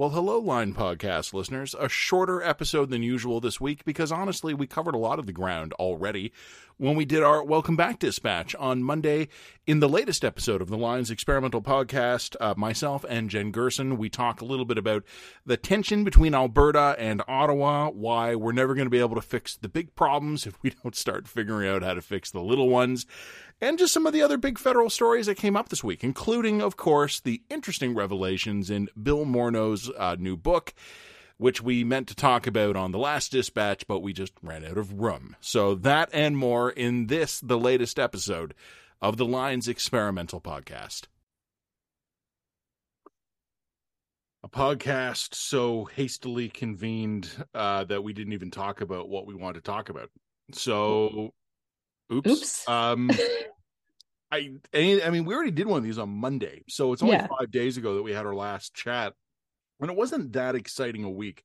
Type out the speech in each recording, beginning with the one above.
Well, hello, Line Podcast listeners. A shorter episode than usual this week because honestly, we covered a lot of the ground already when we did our Welcome Back dispatch on Monday. In the latest episode of the Lines Experimental Podcast, uh, myself and Jen Gerson, we talk a little bit about the tension between Alberta and Ottawa, why we're never going to be able to fix the big problems if we don't start figuring out how to fix the little ones and just some of the other big federal stories that came up this week, including, of course, the interesting revelations in Bill Morneau's uh, new book, which we meant to talk about on the last dispatch, but we just ran out of room. So, that and more in this, the latest episode of the Lines Experimental Podcast. A podcast so hastily convened uh, that we didn't even talk about what we wanted to talk about. So, Oops. Oops. Um, I I mean, we already did one of these on Monday, so it's only yeah. five days ago that we had our last chat, and it wasn't that exciting a week.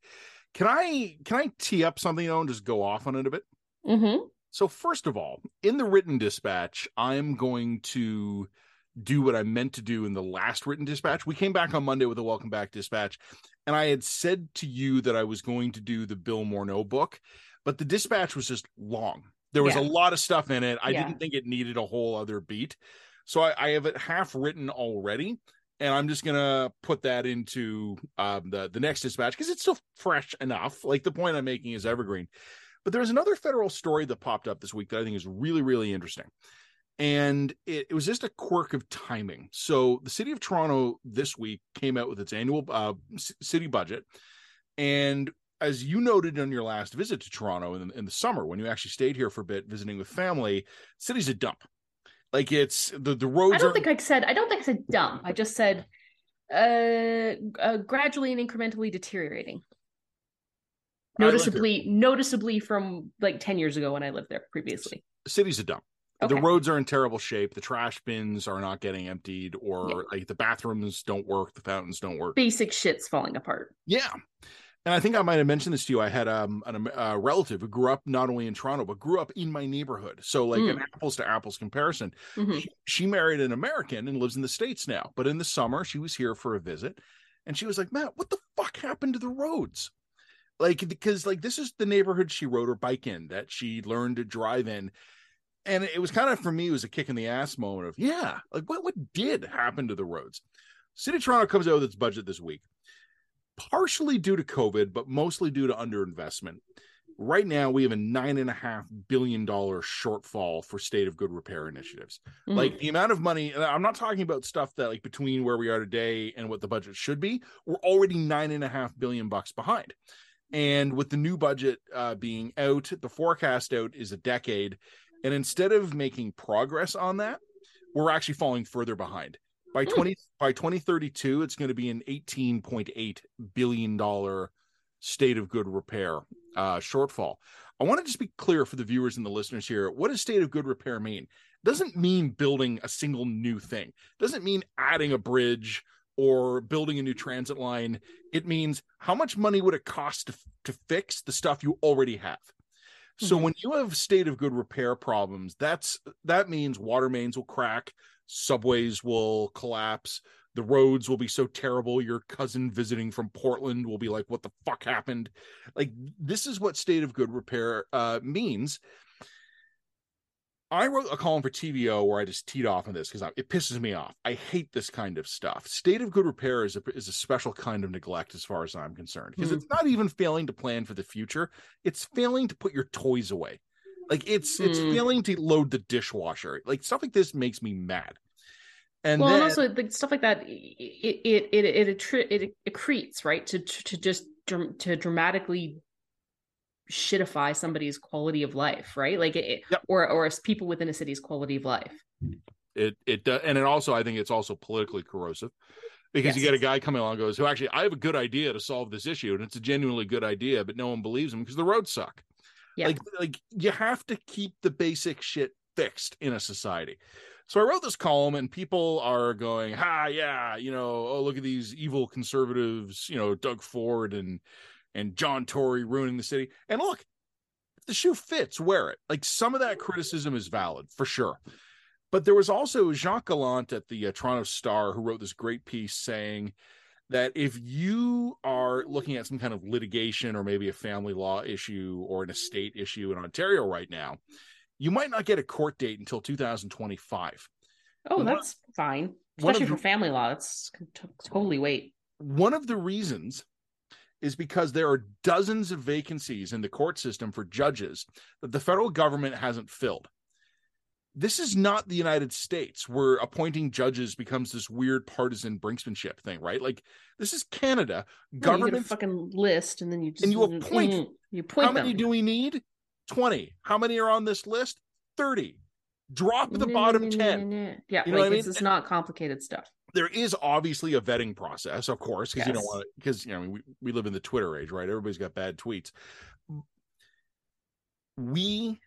Can I can I tee up something though and just go off on it a bit? Mm-hmm. So first of all, in the written dispatch, I'm going to do what I meant to do in the last written dispatch. We came back on Monday with a welcome back dispatch, and I had said to you that I was going to do the Bill Morneau book, but the dispatch was just long. There was yeah. a lot of stuff in it. I yeah. didn't think it needed a whole other beat. So I, I have it half written already. And I'm just gonna put that into um, the the next dispatch because it's still fresh enough. Like the point I'm making is evergreen. But there's another federal story that popped up this week that I think is really, really interesting. And it, it, was just a quirk of timing. So the city of Toronto this week came out with its annual uh, city budget. And as you noted on your last visit to Toronto in, in the summer, when you actually stayed here for a bit visiting with family, city's a dump. Like it's the the roads. I don't think I said. I don't think I said dump. I just said uh, uh gradually and incrementally deteriorating. Noticeably, noticeably from like ten years ago when I lived there previously. City's a dump. Okay. The roads are in terrible shape. The trash bins are not getting emptied, or yeah. like the bathrooms don't work. The fountains don't work. Basic shit's falling apart. Yeah, and I think I might have mentioned this to you. I had um, a relative who grew up not only in Toronto but grew up in my neighborhood. So like mm. an apples to apples comparison. Mm-hmm. She, she, married an American and lives in the states now. But in the summer, she was here for a visit, and she was like, "Matt, what the fuck happened to the roads?" Like because like this is the neighborhood she rode her bike in that she learned to drive in. And it was kind of for me, it was a kick in the ass moment of, yeah, like what what did happen to the roads? City of Toronto comes out with its budget this week partially due to COVID, but mostly due to underinvestment. Right now, we have a nine and a half billion dollar shortfall for state of good repair initiatives. Mm-hmm. Like the amount of money, I'm not talking about stuff that like between where we are today and what the budget should be. We're already nine and a half billion bucks behind. And with the new budget uh, being out, the forecast out is a decade. And instead of making progress on that, we're actually falling further behind. By hmm. 20 by 2032, it's going to be an 18.8 billion dollar state of good repair uh, shortfall. I want to just be clear for the viewers and the listeners here. What does state of good repair mean? It doesn't mean building a single new thing. It doesn't mean adding a bridge or building a new transit line. It means how much money would it cost to, to fix the stuff you already have. So mm-hmm. when you have state of good repair problems, that's that means water mains will crack, subways will collapse. The roads will be so terrible. Your cousin visiting from portland will be like what the fuck happened? Like this is what state of good repair uh, means. I wrote a column for tvo where i just teed off on this because it pisses me off. I hate this kind of stuff. State of good repair is a, is a special kind of neglect as far as i'm concerned because mm-hmm. it's not even failing to plan for the future. It's failing to put your toys away like it's it's mm. failing to load the dishwasher. Like stuff like this makes me mad. And well, then, and also like stuff like that, it it it it, it, it accretes right to to just to dramatically shitify somebody's quality of life, right? Like it, yep. or or people within a city's quality of life. It it does, and it also I think it's also politically corrosive because yes. you get a guy coming along goes who actually I have a good idea to solve this issue and it's a genuinely good idea, but no one believes him because the roads suck. Yeah. Like like you have to keep the basic shit fixed in a society. So I wrote this column and people are going, "Ha, yeah, you know, oh look at these evil conservatives, you know, Doug Ford and and John Tory ruining the city." And look, if the shoe fits, wear it. Like some of that criticism is valid for sure. But there was also Jacques Gallant at the uh, Toronto Star who wrote this great piece saying that if you are looking at some kind of litigation or maybe a family law issue or an estate issue in Ontario right now, you might not get a court date until 2025. Oh, that's one, fine. Especially for the, family law. That's totally wait. One of the reasons is because there are dozens of vacancies in the court system for judges that the federal government hasn't filled this is not the United States where appointing judges becomes this weird partisan brinksmanship thing, right? Like this is Canada. No, government fucking list, and then you just and you appoint. Mm, you appoint. How them. many do we need? Twenty. How many are on this list? Thirty. Drop the bottom ten. Yeah, you know like, I mean? It's not complicated stuff. There is obviously a vetting process, of course, because yes. you don't want to. Because you know we we live in the Twitter age, right? Everybody's got bad tweets. We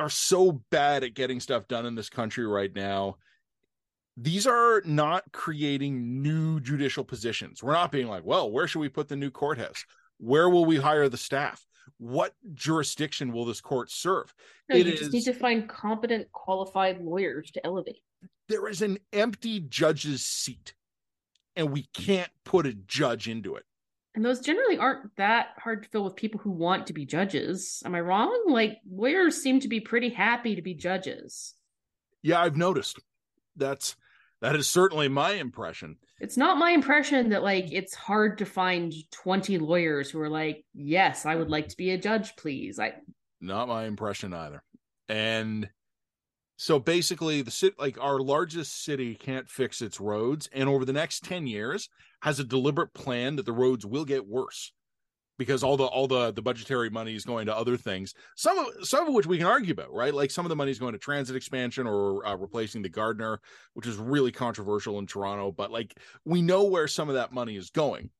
are so bad at getting stuff done in this country right now. These are not creating new judicial positions. We're not being like, well, where should we put the new courthouse? Where will we hire the staff? What jurisdiction will this court serve? No, it you just is, need to find competent, qualified lawyers to elevate. There is an empty judge's seat, and we can't put a judge into it. And those generally aren't that hard to fill with people who want to be judges. Am I wrong? Like lawyers seem to be pretty happy to be judges. Yeah, I've noticed. That's that is certainly my impression. It's not my impression that like it's hard to find 20 lawyers who are like, "Yes, I would like to be a judge, please." I Not my impression either. And so basically the city like our largest city can't fix its roads and over the next 10 years has a deliberate plan that the roads will get worse because all the all the the budgetary money is going to other things some of some of which we can argue about right like some of the money is going to transit expansion or uh, replacing the gardiner which is really controversial in toronto but like we know where some of that money is going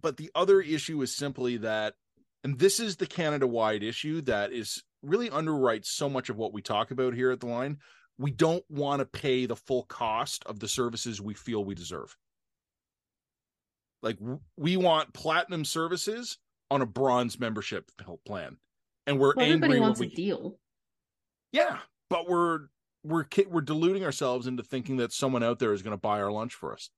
but the other issue is simply that and this is the canada wide issue that is really underwrites so much of what we talk about here at the line. We don't want to pay the full cost of the services we feel we deserve. Like we want platinum services on a bronze membership plan, and we're well, everybody wants we... a deal. Yeah, but we're we're we're deluding ourselves into thinking that someone out there is going to buy our lunch for us.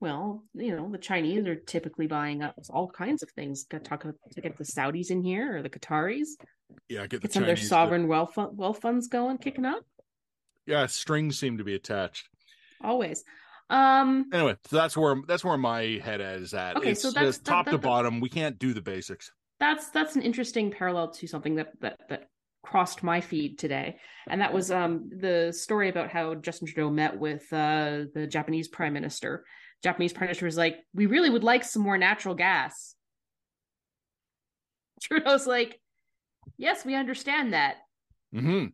Well, you know, the Chinese are typically buying up all kinds of things. Got to talk to get the Saudis in here or the Qataris. Yeah, get the get some of their sovereign wealth wealth funds going, kicking up. Yeah, strings seem to be attached. Always. Um. Anyway, so that's where that's where my head is at. Okay, it's so that's top that, that, to bottom. We can't do the basics. That's that's an interesting parallel to something that that that crossed my feed today, and that was um the story about how Justin Trudeau met with uh the Japanese Prime Minister Japanese prime minister was like, "We really would like some more natural gas." Trudeau's like, "Yes, we understand that." Mm-hmm.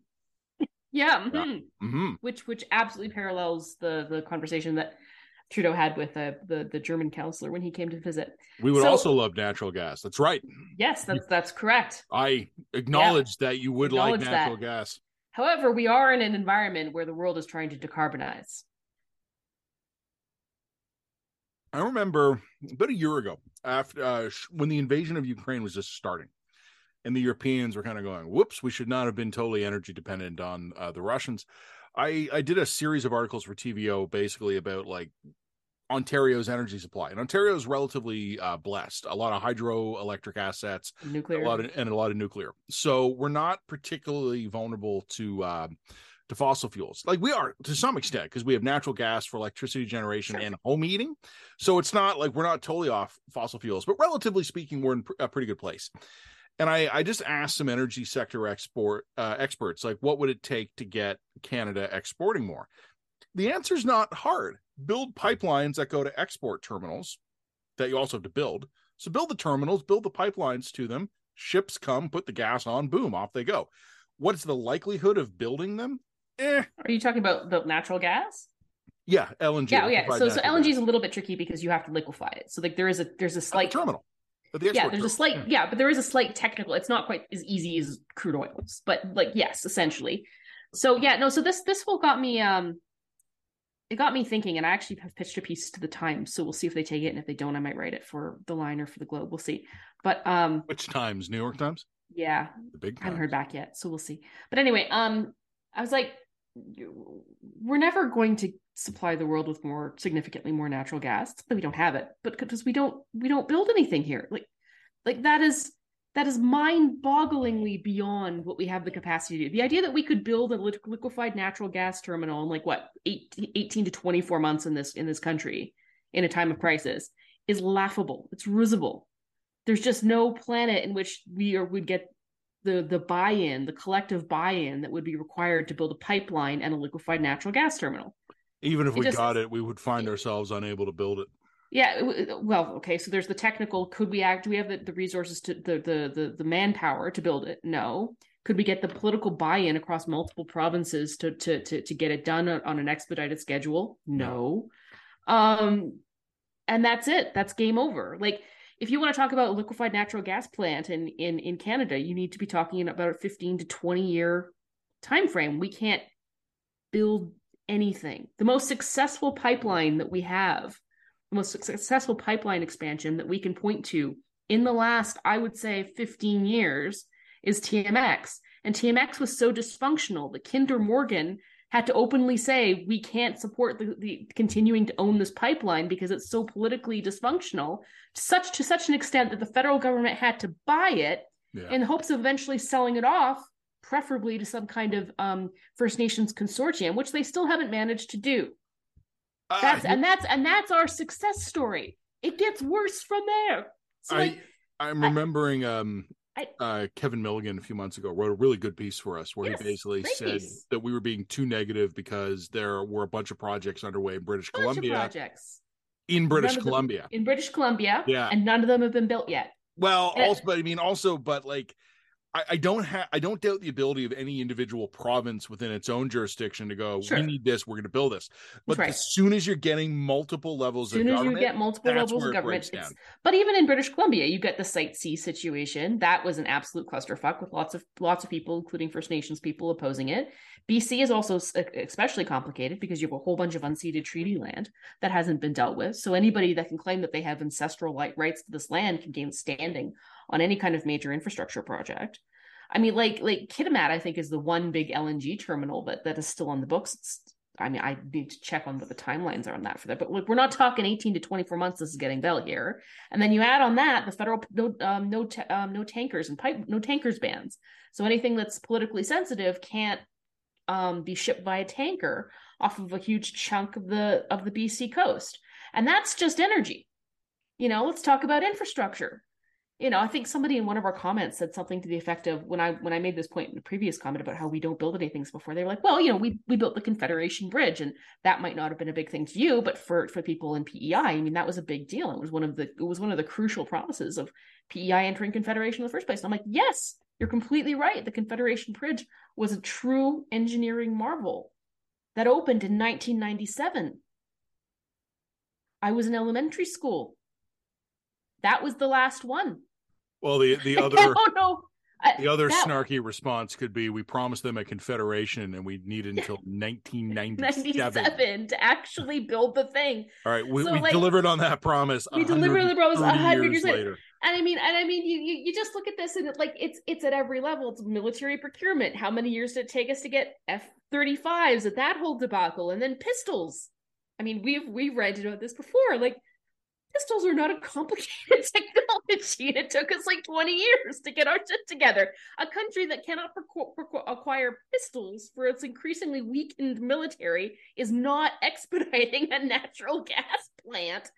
Yeah, mm-hmm. yeah. Mm-hmm. which which absolutely parallels the the conversation that Trudeau had with uh, the the German counselor when he came to visit. We would so, also love natural gas. That's right. Yes, that's that's correct. I acknowledge yeah. that you would like natural that. gas. However, we are in an environment where the world is trying to decarbonize. I remember about a year ago, after uh, when the invasion of Ukraine was just starting, and the Europeans were kind of going, "Whoops, we should not have been totally energy dependent on uh, the Russians." I I did a series of articles for TVO basically about like Ontario's energy supply, and Ontario is relatively uh, blessed. A lot of hydroelectric assets, nuclear, a lot of, and a lot of nuclear. So we're not particularly vulnerable to uh, to fossil fuels like we are to some extent because we have natural gas for electricity generation sure. and home heating so it's not like we're not totally off fossil fuels but relatively speaking we're in a pretty good place and i i just asked some energy sector export uh, experts like what would it take to get canada exporting more the answer is not hard build pipelines that go to export terminals that you also have to build so build the terminals build the pipelines to them ships come put the gas on boom off they go what's the likelihood of building them Eh. Are you talking about the natural gas? Yeah, LNG. Yeah, yeah. So, so LNG gas. is a little bit tricky because you have to liquefy it. So like there is a there's a slight the terminal. Yeah, there's a slight yeah, but there is a slight technical. It's not quite as easy as crude oils, but like yes, essentially. So yeah, no. So this this whole got me um, it got me thinking, and I actually have pitched a piece to the Times. So we'll see if they take it, and if they don't, I might write it for the Line or for the Globe. We'll see. But um, which Times? New York Times. Yeah, the big. Times. I haven't heard back yet, so we'll see. But anyway, um, I was like, we're never going to supply the world with more significantly more natural gas but we don't have it. But because we don't we don't build anything here. Like like that is that is mind-bogglingly beyond what we have the capacity to do. The idea that we could build a liquefied natural gas terminal in like what 18, 18 to 24 months in this in this country in a time of crisis is laughable. It's risible. There's just no planet in which we are would get the the buy-in, the collective buy-in that would be required to build a pipeline and a liquefied natural gas terminal. Even if it we just, got it, we would find ourselves unable to build it. Yeah, well, okay. So there's the technical. Could we act? Do we have the, the resources to the, the the the manpower to build it? No. Could we get the political buy-in across multiple provinces to to to to get it done on an expedited schedule? No. Um, and that's it. That's game over. Like if you want to talk about liquefied natural gas plant in in in Canada, you need to be talking about a 15 to 20 year time frame. We can't build anything. The most successful pipeline that we have, the most successful pipeline expansion that we can point to in the last, I would say, 15 years is TMX. And TMX was so dysfunctional that Kinder Morgan had to openly say we can't support the, the continuing to own this pipeline because it's so politically dysfunctional such to such an extent that the federal government had to buy it yeah. in hopes of eventually selling it off preferably to some kind of um, first nations consortium which they still haven't managed to do. Uh, that's and that's and that's our success story. It gets worse from there. So I, like, i'm remembering I, um I, uh, Kevin Milligan a few months ago wrote a really good piece for us where yes, he basically said piece. that we were being too negative because there were a bunch of projects underway in British Columbia. projects in British Columbia. Them, in British Columbia, yeah, and none of them have been built yet. Well, and also, but I mean, also, but like I, I don't have I don't doubt the ability of any individual province within its own jurisdiction to go, sure. we need this, we're going to build this. But right. as soon as you're getting multiple levels as soon as you get multiple levels of government, but even in British Columbia, you get the Site C situation. That was an absolute clusterfuck with lots of lots of people, including First Nations people, opposing it. BC is also especially complicated because you have a whole bunch of unceded treaty land that hasn't been dealt with. So anybody that can claim that they have ancestral rights to this land can gain standing on any kind of major infrastructure project. I mean, like like Kitimat, I think is the one big LNG terminal that that is still on the books. It's, I mean, I need to check on what the timelines are on that for that. But look, we're not talking 18 to 24 months. This is getting built here, and then you add on that the federal no um, no um, no tankers and pipe no tankers bans. So anything that's politically sensitive can't um, be shipped by a tanker off of a huge chunk of the of the BC coast, and that's just energy. You know, let's talk about infrastructure you know, I think somebody in one of our comments said something to the effect of when I when I made this point in the previous comment about how we don't build anything before they were like, well, you know, we we built the Confederation Bridge, and that might not have been a big thing to you, but for for people in PEI, I mean, that was a big deal. It was one of the it was one of the crucial promises of PEI entering Confederation in the first place. And I'm like, yes, you're completely right. The Confederation Bridge was a true engineering marvel that opened in 1997. I was in elementary school. That was the last one. Well, the the other I the other that, snarky response could be, "We promised them a confederation, and we needed until 1997 to actually build the thing." All right, we, so, we like, delivered on that promise. We delivered on the promise a hundred years later. And I mean, and I mean, you, you you just look at this, and it, like it's it's at every level. It's military procurement. How many years did it take us to get F thirty fives at that whole debacle, and then pistols? I mean, we've we've read about this before. Like pistols are not a complicated technology. It took us like 20 years to get our shit together. A country that cannot acquire pistols for its increasingly weakened military is not expediting a natural gas plant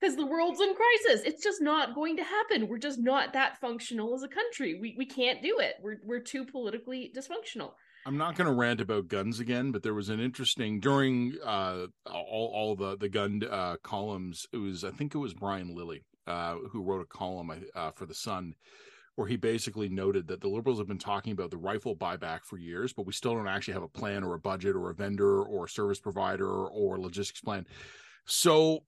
because the world's in crisis. It's just not going to happen. We're just not that functional as a country. We we can't do it. We're we're too politically dysfunctional. I'm not going to rant about guns again, but there was an interesting during uh, all all the the gun uh, columns. It was I think it was Brian Lilley uh, who wrote a column uh, for the Sun where he basically noted that the liberals have been talking about the rifle buyback for years, but we still don't actually have a plan or a budget or a vendor or a service provider or logistics plan. So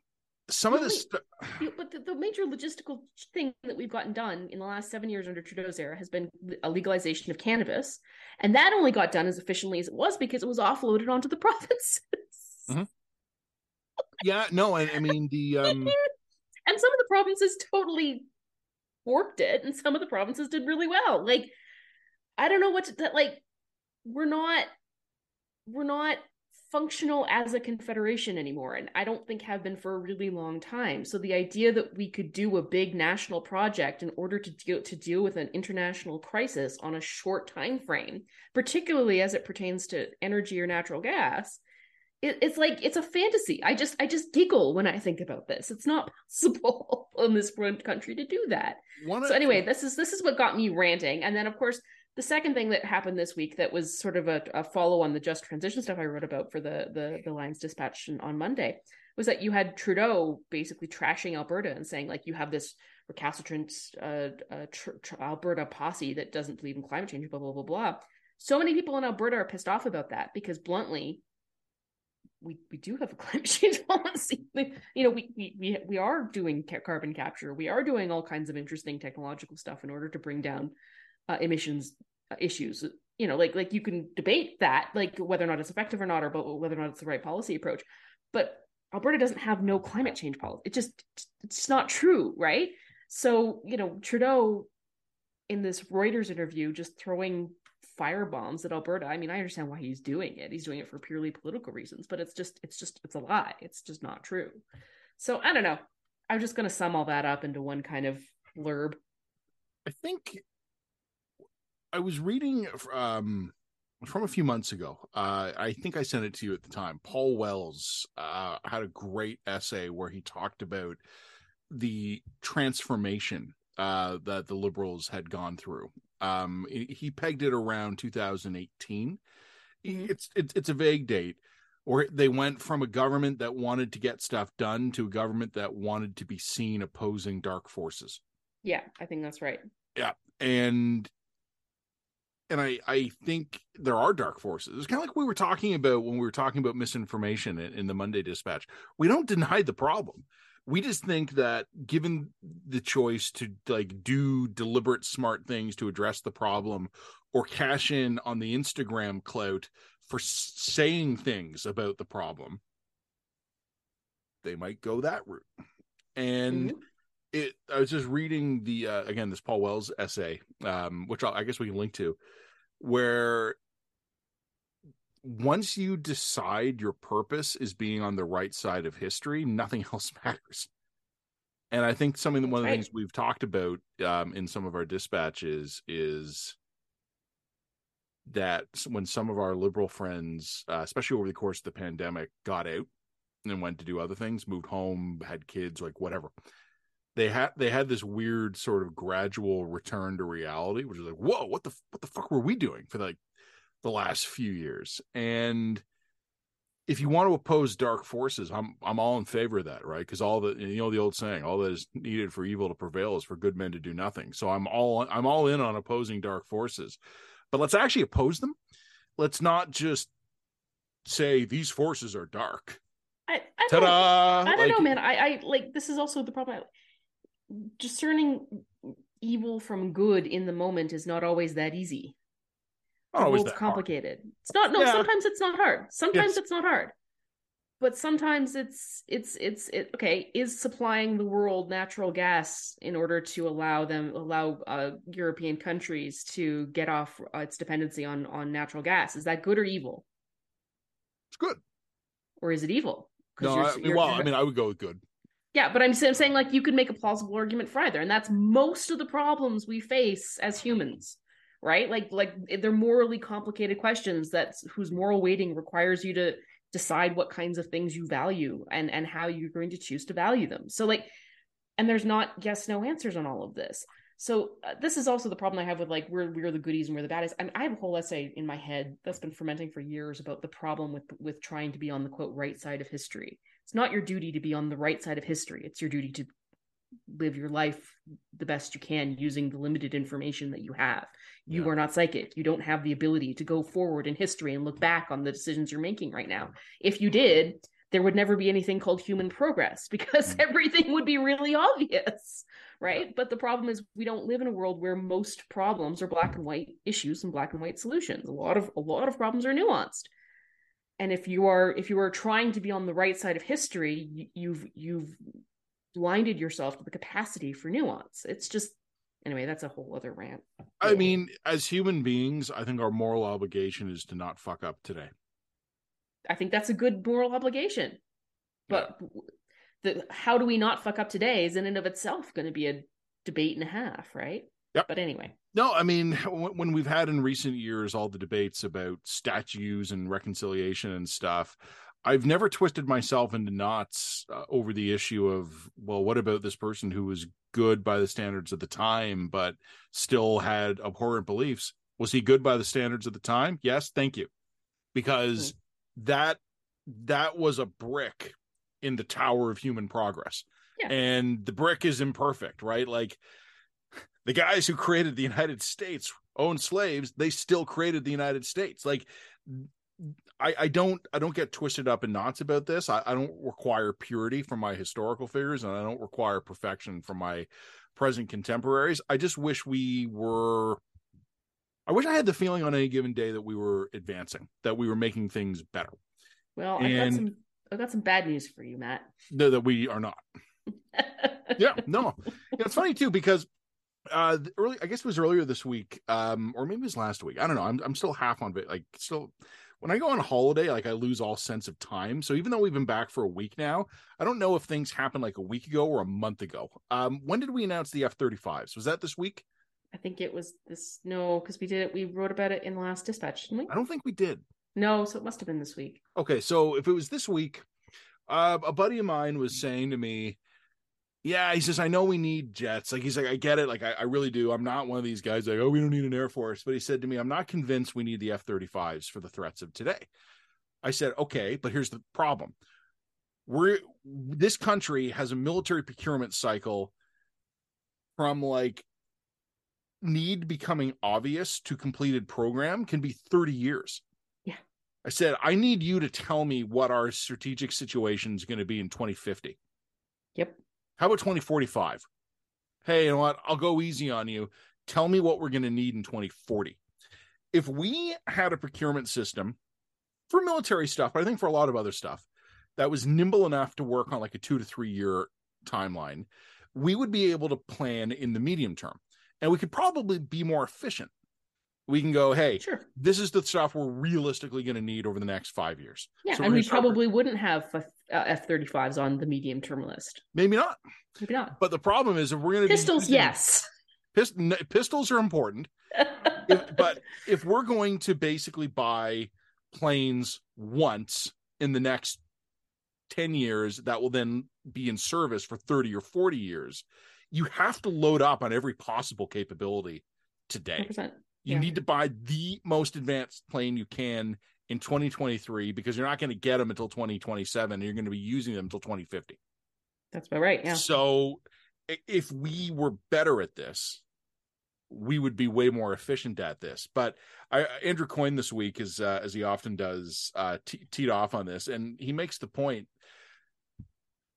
some of this but the, the, major logistical thing that we've gotten done in the last seven years under trudeau's era has been a legalization of cannabis. And that only got done as efficiently as it was because it was offloaded onto the provinces. Mm-hmm. yeah no I, I mean the um and some of the provinces totally warped it and some of the provinces did really well. Like i don't know what to like we're not we're not functional as a confederation anymore and i don't think have been for a really long time. So the idea that we could do a big national project in order to deal to deal with an international crisis on a short time frame particularly as it pertains to energy or natural gas it, it's like it's a fantasy. I just i just giggle when i think about this. It's not possible in this front country to do that. One so anyway this is this is what got me ranting. And then of course the second thing that happened this week that was sort of a, a follow on the just transition stuff I wrote about for the the the Line's Dispatch on Monday was that you had Trudeau basically trashing Alberta and saying like you have this recalcitrant uh, uh, tr- tr- Alberta posse that doesn't believe in climate change, blah blah blah blah. So many people in Alberta are pissed off about that because bluntly, we we do have a climate change policy. you know, we we we we are doing carbon capture. We are doing all kinds of interesting technological stuff in order to bring down uh, emissions uh, issues. You know like like you can debate that like whether or not it's effective or not or but whether or not it's the right policy approach. But alberta doesn't have no climate change policy. It just it's not true right? So you know trudeau in this reuters interview just throwing fire bombs at alberta. I mean i understand why he's doing it. He's doing it for purely political reasons but it's just it's just it's a lie. It's just not true. So i don't know. I'm just going to sum all that up into one kind of blurb. I think I was reading um, from a few months ago. Uh, I think I sent it to you at the time. Paul Wells uh, had a great essay where he talked about the transformation uh, that the liberals had gone through. Um, he pegged it around 2018. Mm-hmm. It's it, it's a vague date, or they went from a government that wanted to get stuff done to a government that wanted to be seen opposing dark forces. Yeah, I think that's right. Yeah, and and I, I think there are dark forces. It's kind of like we were talking about when we were talking about misinformation in, in the Monday Dispatch. We don't deny the problem. We just think that given the choice to like do deliberate smart things to address the problem or cash in on the Instagram clout for saying things about the problem, they might go that route. And mm-hmm it i was just reading the uh, again this paul wells essay um, which I'll, i guess we can link to where once you decide your purpose is being on the right side of history, nothing else matters. And I think something that one of the right. things we've talked about um, in some of our dispatches is that when some of our liberal friends, uh, especially over the course of the pandemic, got out and went to do other things, moved home, had kids, like whatever, they had they had this weird sort of gradual return to reality, which is like, whoa, what the what the fuck were we doing for like the last few years? And if you want to oppose dark forces, I'm I'm all in favor of that, right? Because all the you know the old saying, all that is needed for evil to prevail is for good men to do nothing. So I'm all I'm all in on opposing dark forces, but let's actually oppose them. Let's not just say these forces are dark. I, I don't, I don't like, know, man. I, I like this is also the problem discerning evil from good in the moment is not always that easy. Not always that complicated. Hard. It's not. No, yeah. sometimes it's not hard. Sometimes yes. it's not hard. But sometimes it's it's it's it, okay. Is supplying the world natural gas in order to allow them allow uh, European countries to get off uh, its dependency on on natural gas is that good or evil? It's good. Or is it evil? No, I mean, well. I mean, I would go with good. Yeah, but I'm, I'm saying like you could make a plausible argument for either, and that's most of the problems we face as humans, right? Like like they're morally complicated questions that whose moral weighting requires you to decide what kinds of things you value and and how you're going to choose to value them. So like, and there's not yes no answers on all of this. So uh, this is also the problem I have with like we're we're the goodies and we're the baddies. And I have a whole essay in my head that's been fermenting for years about the problem with with trying to be on the quote right side of history it's not your duty to be on the right side of history. It's your duty to live your life the best you can using the limited information that you have. You yeah. are not psychic. You don't have the ability to go forward in history and look back on the decisions you're making right now. If you did, there would never be anything called human progress because mm. everything would be really obvious, right? But the problem is we don't live in a world where most problems are black and white issues and black and white solutions. A lot of a lot of problems are nuanced and if you are if you are trying to be on the right side of history you've you've blinded yourself to the capacity for nuance it's just anyway that's a whole other rant i mean as human beings i think our moral obligation is to not fuck up today I think that's a good moral obligation. But yeah. the how do we not fuck up today is in and of itself going to be a debate and a half, right? Yep. But anyway. No, I mean, when we've had in recent years all the debates about statues and reconciliation and stuff, I've never twisted myself into knots uh, over the issue of, well, what about this person who was good by the standards of the time, but still had abhorrent beliefs? Was he good by the standards of the time? Yes, thank you. Because mm-hmm. that that was a brick in the tower of human progress. Yeah. And the brick is imperfect, right? Like the guys who created the United States owned slaves, they still created the United States. Like I, I don't I don't get twisted up in knots about this. I, I don't require purity from my historical figures and I don't require perfection from my present contemporaries. I just wish we were I wish I had the feeling on any given day that we were advancing, that we were making things better. Well, and, I've got some I've got some bad news for you, Matt. No, that we are not. yeah, no. It's funny too because uh early i guess it was earlier this week um or maybe it was last week i don't know i'm, I'm still half on it like still when i go on holiday like i lose all sense of time so even though we've been back for a week now i don't know if things happened like a week ago or a month ago. Um when did we announce the f-35s was that this week? I think it was this no because we did it we wrote about it in the last dispatch didn't we? I don't think we did. No so it must have been this week. Okay so if it was this week uh, a buddy of mine was saying to me yeah, he says, I know we need jets. Like, he's like, I get it. Like, I, I, really do. I'm not one of these guys like, oh, we don't need an Air Force. But he said to me, I'm not convinced we need the F 35s for the threats of today. I said, okay, but here's the problem. We're this country has a military procurement cycle from like need becoming obvious to completed program can be 30 years. Yeah. I said, I need you to tell me what our strategic situation is going to be in 2050. Yep. How about 2045? Hey, you know what? I'll go easy on you. Tell me what we're going to need in 2040. If we had a procurement system for military stuff, but I think for a lot of other stuff that was nimble enough to work on like a two to three year timeline, we would be able to plan in the medium term and we could probably be more efficient. We can go, hey, sure. this is the stuff we're realistically going to need over the next five years. Yeah, so and we probably wouldn't have uh, F thirty fives on the medium term list. Maybe not. Maybe not. But the problem is, if we're going to pistols, yes, pist- pistols are important. if, but if we're going to basically buy planes once in the next 10 years that will then be in service for 30 or 40 years you have to load up on every possible capability today 100%. you yeah. need to buy the most advanced plane you can in 2023 because you're not going to get them until 2027 and you're going to be using them until 2050. That's about right. Yeah. So if we were better at this, we would be way more efficient at this. But I, Andrew Coyne this week is, uh, as he often does, uh, teed off on this, and he makes the point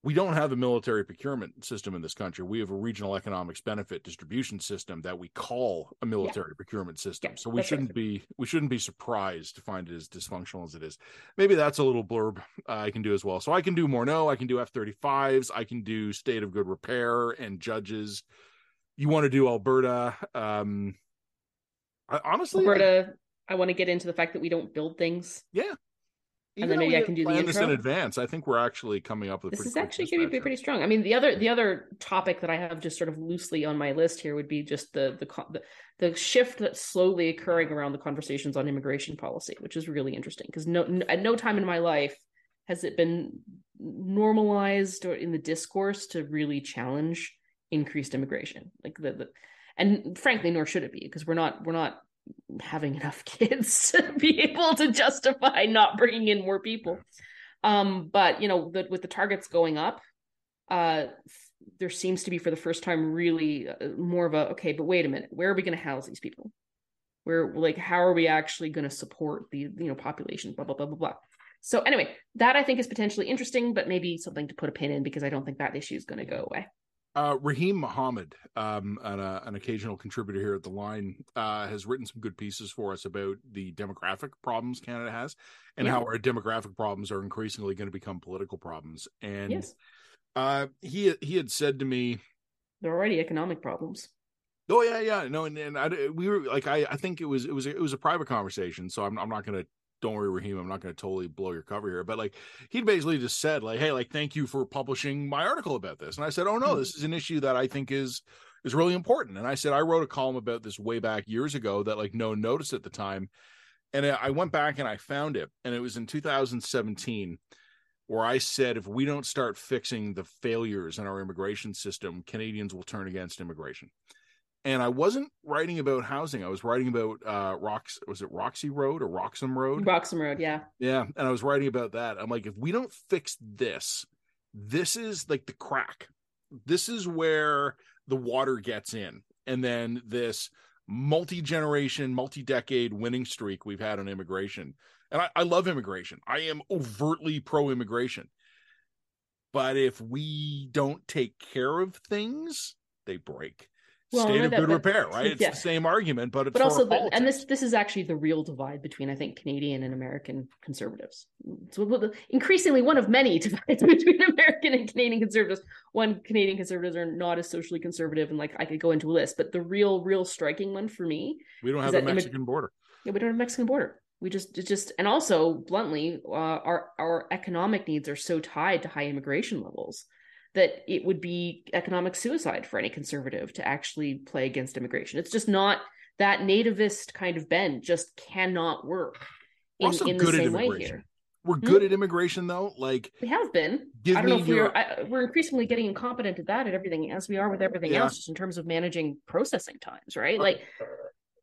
we don't have a military procurement system in this country. We have a regional economics benefit distribution system that we call a military yeah. procurement system. Yeah, so we shouldn't right. be we shouldn't be surprised to find it as dysfunctional as it is. Maybe that's a little blurb uh, I can do as well. So I can do Morneau, I can do F thirty fives, I can do state of good repair and judges. You want to do Alberta? Um, I, honestly, Alberta. I, I want to get into the fact that we don't build things. Yeah, and then maybe I can do the intro. this in advance. I think we're actually coming up with this is actually going to be pretty strong. I mean, the other the other topic that I have just sort of loosely on my list here would be just the the the, the shift that's slowly occurring around the conversations on immigration policy, which is really interesting because no, no at no time in my life has it been normalized or in the discourse to really challenge increased immigration like the, the and frankly nor should it be because we're not we're not having enough kids to be able to justify not bringing in more people. Um, but you know, the, with the targets going up, uh, there seems to be for the first time really uh, more of a okay, but wait a minute, where are we going to house these people? Where like how are we actually going to support the you know population? Blah blah blah blah blah. So anyway, that I think is potentially interesting, but maybe something to put a pin in because I don't think that issue is going to go away. Uh, Rahim Mohamed, um, an, uh, an, occasional contributor here at the line, uh, has written some good pieces for us about the demographic problems Canada has and yeah. how our demographic problems are increasingly going to become political problems. And yes. uh, he he had said to me, "They're already economic problems." Oh yeah, yeah, no, and, and I, we were like, I, I think it was it was it was a private conversation, so I'm I'm not going to don't worry, Rahim, I'm not going to totally blow your cover here. But like, he basically just said, like, hey, like, thank you for publishing my article about this. And I said, oh no, mm-hmm. this is an issue that I think is is really important. And I said, I wrote a column about this way back years ago that like no one noticed at the time. And I went back and I found it, and it was in 2017 where I said, if we don't start fixing the failures in our immigration system, Canadians will turn against immigration and I wasn't writing about housing. I was writing about uh Rocks was it Roxy Road or Roxham Road? Roxham Road, yeah. Yeah. And I was writing about that. I'm like, if we don't fix this, this is like the crack. This is where the water gets in. And then this multi-generation, multi-decade winning streak we've had on immigration. And I, I love immigration. I am overtly pro-immigration. But if we don't take care of things, they break well, state of good repair, right? It's yeah. the same argument, but but also, the, and this this is actually the real divide between I think Canadian and American conservatives. So increasingly one of many divides between American and Canadian conservatives. One Canadian conservatives are not as socially conservative, and like I could go into a list, but the real, real striking one for me, we don't have a Mexican border. Yeah, we don't have a Mexican border. We just it's just and also bluntly, uh, our our economic needs are so tied to high immigration levels that it would be economic suicide for any conservative to actually play against immigration. It's just not that nativist kind of bend just cannot work in, in the same way here. We're hmm? good hmm? at immigration though. Like we have been. I don't know if your... we're I, we're increasingly getting incompetent at that at everything as we are with everything yeah. else, just in terms of managing processing times, right? Like,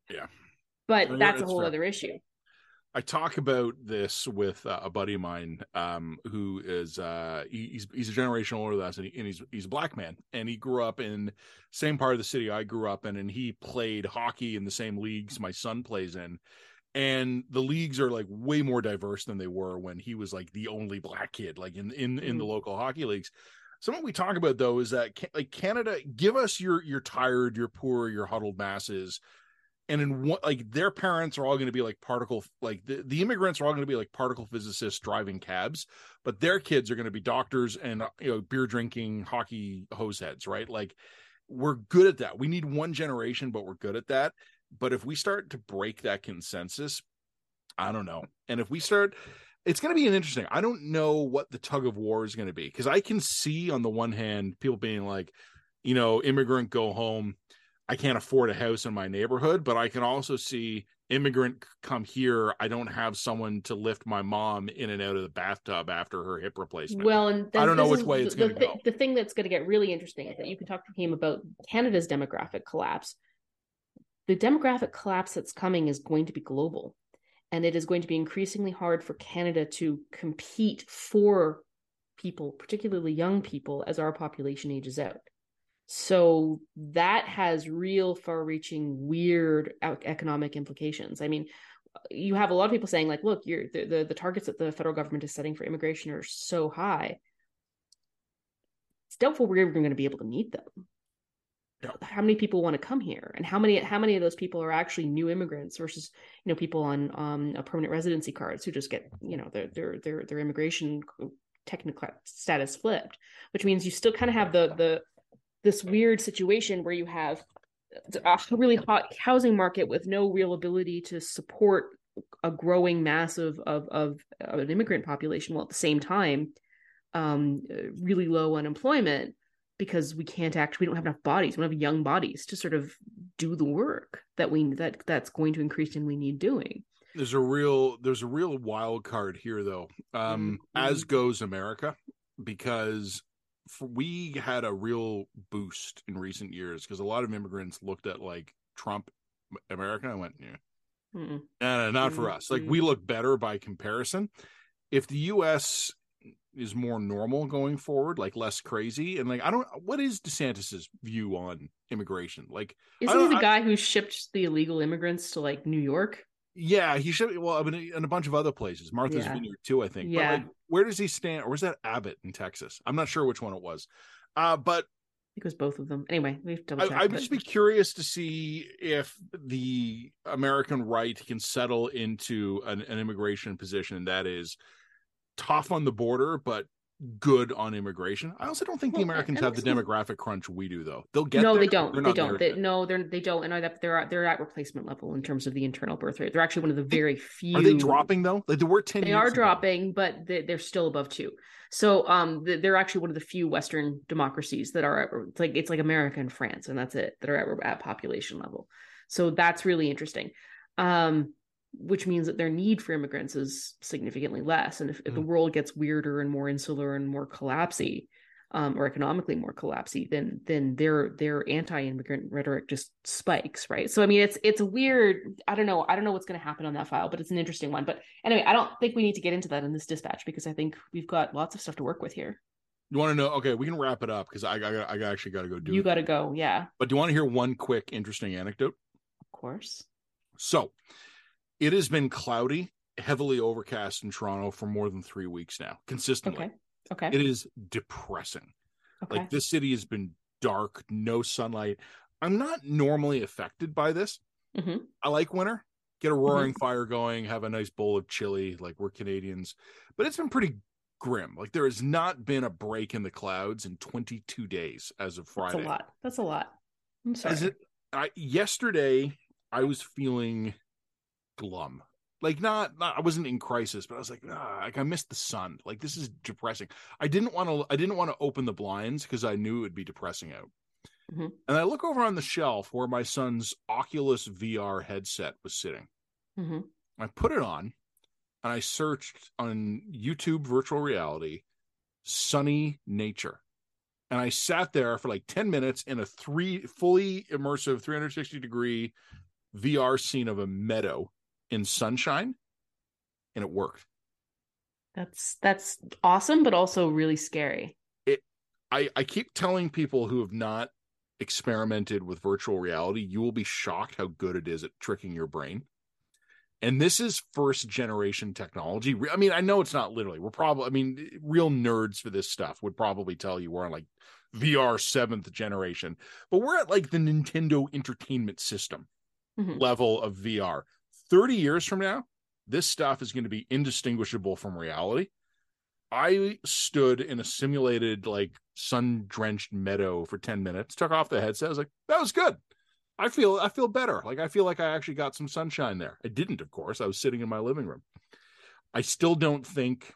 yeah. But that's a whole fair. other issue. I talk about this with uh, a buddy of mine um, who is uh, he, he's he's a generation older than us, and, he, and, he's he's a black man, and he grew up in same part of the city I grew up in, and he played hockey in the same leagues my son plays in, and the leagues are like way more diverse than they were when he was like the only black kid, like in in in the mm-hmm. local hockey leagues. Something we talk about though is that like Canada, give us your your tired, your poor, your huddled masses and in what like their parents are all going to be like particle like the, the immigrants are all going to be like particle physicists driving cabs but their kids are going to be doctors and uh, you know beer drinking hockey hose heads right? Like we're good at that. We need one generation but we're good at that. But if we start to break that consensus i don't know. And if we start it's going to be an interesting i don't know what the tug of war is going to be because i can see on the one hand people being like you know immigrant go home I can't afford a house in my neighborhood, but I can also see immigrant come here. I don't have someone to lift my mom in and out of the bathtub after her hip replacement. Well, and I don't know which way it's going to go. The thing that's going to get really interesting is that you can talk to him about Canada's demographic collapse. The demographic collapse that's coming is going to be global, and it is going to be increasingly hard for Canada to compete for people, particularly young people, as our population ages out. So that has real far reaching, weird economic implications. I mean, you have a lot of people saying, like, look, you're the, the, the targets that the federal government is setting for immigration are so high. It's doubtful we're even going to be able to meet them. How many people want to come here, and how many how many of those people are actually new immigrants versus you know people on um, a permanent residency cards who just get you know their their their their immigration technical status flipped, which means you still kind of have the the this weird situation where you have a really hot housing market with no real ability to support a growing mass of of, of, of an immigrant population while at the same time um, really low unemployment because we can't act we don't have enough bodies we don't have young bodies to sort of do the work that we that that's going to increasingly need doing there's a real there's a real wild card here though um mm-hmm. as goes america because for, we had a real boost in recent years because a lot of immigrants looked at like Trump America and went, yeah, no, no, not mm-hmm. for us. Like we look better by comparison. If the U.S. is more normal going forward, like less crazy, and like I don't, what is DeSantis's view on immigration? Like, isn't he the guy who shipped the illegal immigrants to like New York? Yeah, he should. Well, I mean, in a bunch of other places, Martha's yeah. Vineyard too, I think. Yeah. But like, where does he stand? Or was that Abbott in Texas? I'm not sure which one it was. Uh, but I think it was both of them. Anyway, we have double check. I, would just be curious to see if the American right can settle into an, an immigration position that is tough on the border, but good on immigration. I also don't think well, the Americans have the demographic crunch we do, though. They'll get no, there, they don't. They don't. They, no, they're they don't. And they're they're at replacement level in terms of the internal birth rate. They're actually one of the very few. Are they dropping though? Like they were ten. They are ago. dropping, but they, are still above two. So um, they're actually one of the few Western democracies that are at, like it's like America and France, and that's it that are at, at population level. So that's really interesting. Um, which means that their need for immigrants is significantly less. And if, if the mm. world gets weirder and more insular and more collapsy, um, or economically more collapsy, then then their their anti-immigrant rhetoric just spikes, right? So I mean, it's it's a weird. I don't know. I don't know what's going to happen on that file, but it's an interesting one. But anyway, I don't think we need to get into that in this dispatch because I think we've got lots of stuff to work with here. You want to know? Okay, we can wrap it up because I, I I actually got to go do. You got to go, yeah. But do you want to hear one quick interesting anecdote? Of course. So, it has been cloudy, heavily overcast in Toronto for more than three weeks now, consistently. Okay. Okay. It is depressing. Okay. Like this city has been dark, no sunlight. I'm not normally affected by this. Mm-hmm. I like winter. Get a roaring mm-hmm. fire going, have a nice bowl of chili. Like we're Canadians, but it's been pretty grim. Like there has not been a break in the clouds in 22 days as of Friday. That's a lot. That's a lot. I'm sorry. Is it? I, yesterday, I was feeling glum. Like not, not I wasn't in crisis, but I was like, ah, like I missed the sun. Like this is depressing. I didn't want to I didn't want to open the blinds because I knew it would be depressing out. Mm-hmm. And I look over on the shelf where my son's Oculus VR headset was sitting. Mm-hmm. I put it on and I searched on YouTube virtual reality sunny nature. And I sat there for like 10 minutes in a three fully immersive 360 degree VR scene of a meadow in sunshine and it worked. That's that's awesome but also really scary. It i i keep telling people who have not experimented with virtual reality you will be shocked how good it is at tricking your brain. And this is first generation technology. I mean i know it's not literally we're probably i mean real nerds for this stuff would probably tell you we're on like vr seventh generation but we're at like the nintendo entertainment system mm-hmm. level of vr 30 years from now, this stuff is going to be indistinguishable from reality. I stood in a simulated, like sun drenched meadow for 10 minutes, took off the headset. I was like, that was good. I feel I feel better. Like I feel like I actually got some sunshine there. I didn't, of course. I was sitting in my living room. I still don't think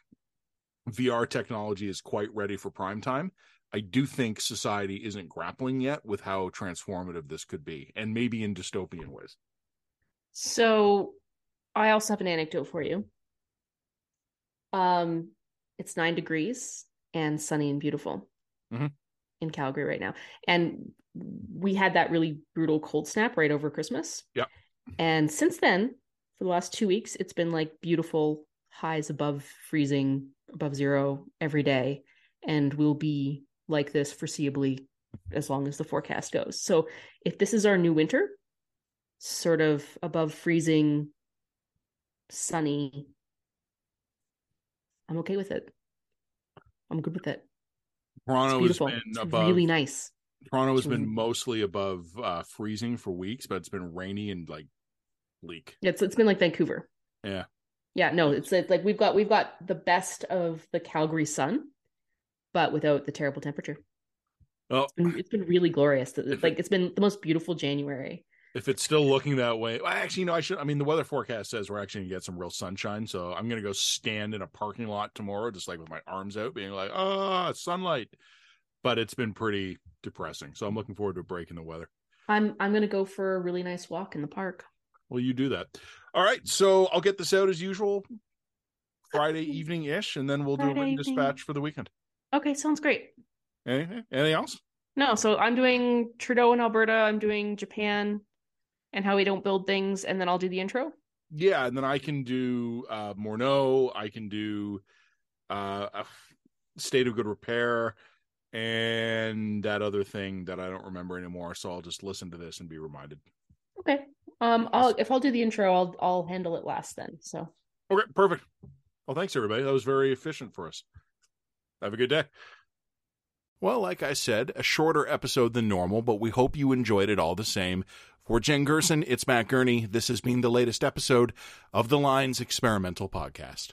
VR technology is quite ready for prime time. I do think society isn't grappling yet with how transformative this could be, and maybe in dystopian ways. So I also have an anecdote for you. Um, it's nine degrees and sunny and beautiful mm-hmm. in Calgary right now. And we had that really brutal cold snap right over Christmas. Yeah. And since then, for the last two weeks, it's been like beautiful highs above freezing, above zero every day. And we'll be like this foreseeably as long as the forecast goes. So if this is our new winter, sort of above freezing, sunny. I'm okay with it. I'm good with it. Toronto has been it's above really nice. Toronto has been mostly above uh, freezing for weeks, but it's been rainy and like bleak. It's it's been like Vancouver. Yeah. Yeah, no, it's, it's like we've got we've got the best of the Calgary sun, but without the terrible temperature. Oh, it's been, it's been really glorious. Like it's been the most beautiful January if it's still looking that way, well, actually, no, I should. I mean, the weather forecast says we're actually gonna get some real sunshine, so I'm gonna go stand in a parking lot tomorrow, just like with my arms out, being like, "Ah, oh, sunlight." But it's been pretty depressing, so I'm looking forward to a break in the weather. I'm I'm gonna go for a really nice walk in the park. Well, you do that. All right, so I'll get this out as usual, Friday evening ish, and then we'll Friday do a written dispatch for the weekend. Okay, sounds great. Anything? Anything else? No, so I'm doing Trudeau in Alberta. I'm doing Japan and how we don't build things, and then I'll do the intro. Yeah, and then I can do uh, Morneau. I can do uh, a state of good repair, and that other thing that I don't remember anymore. So I'll just listen to this and be reminded. Okay. Um. I'll if I'll do the intro, I'll I'll handle it last then. So. Okay. Perfect. Well, thanks everybody. That was very efficient for us. Have a good day. Well, like I said, a shorter episode than normal, but we hope you enjoyed it all the same. For Jen Gerson, it's Matt Gurney. This has been the latest episode of the Line's Experimental Podcast.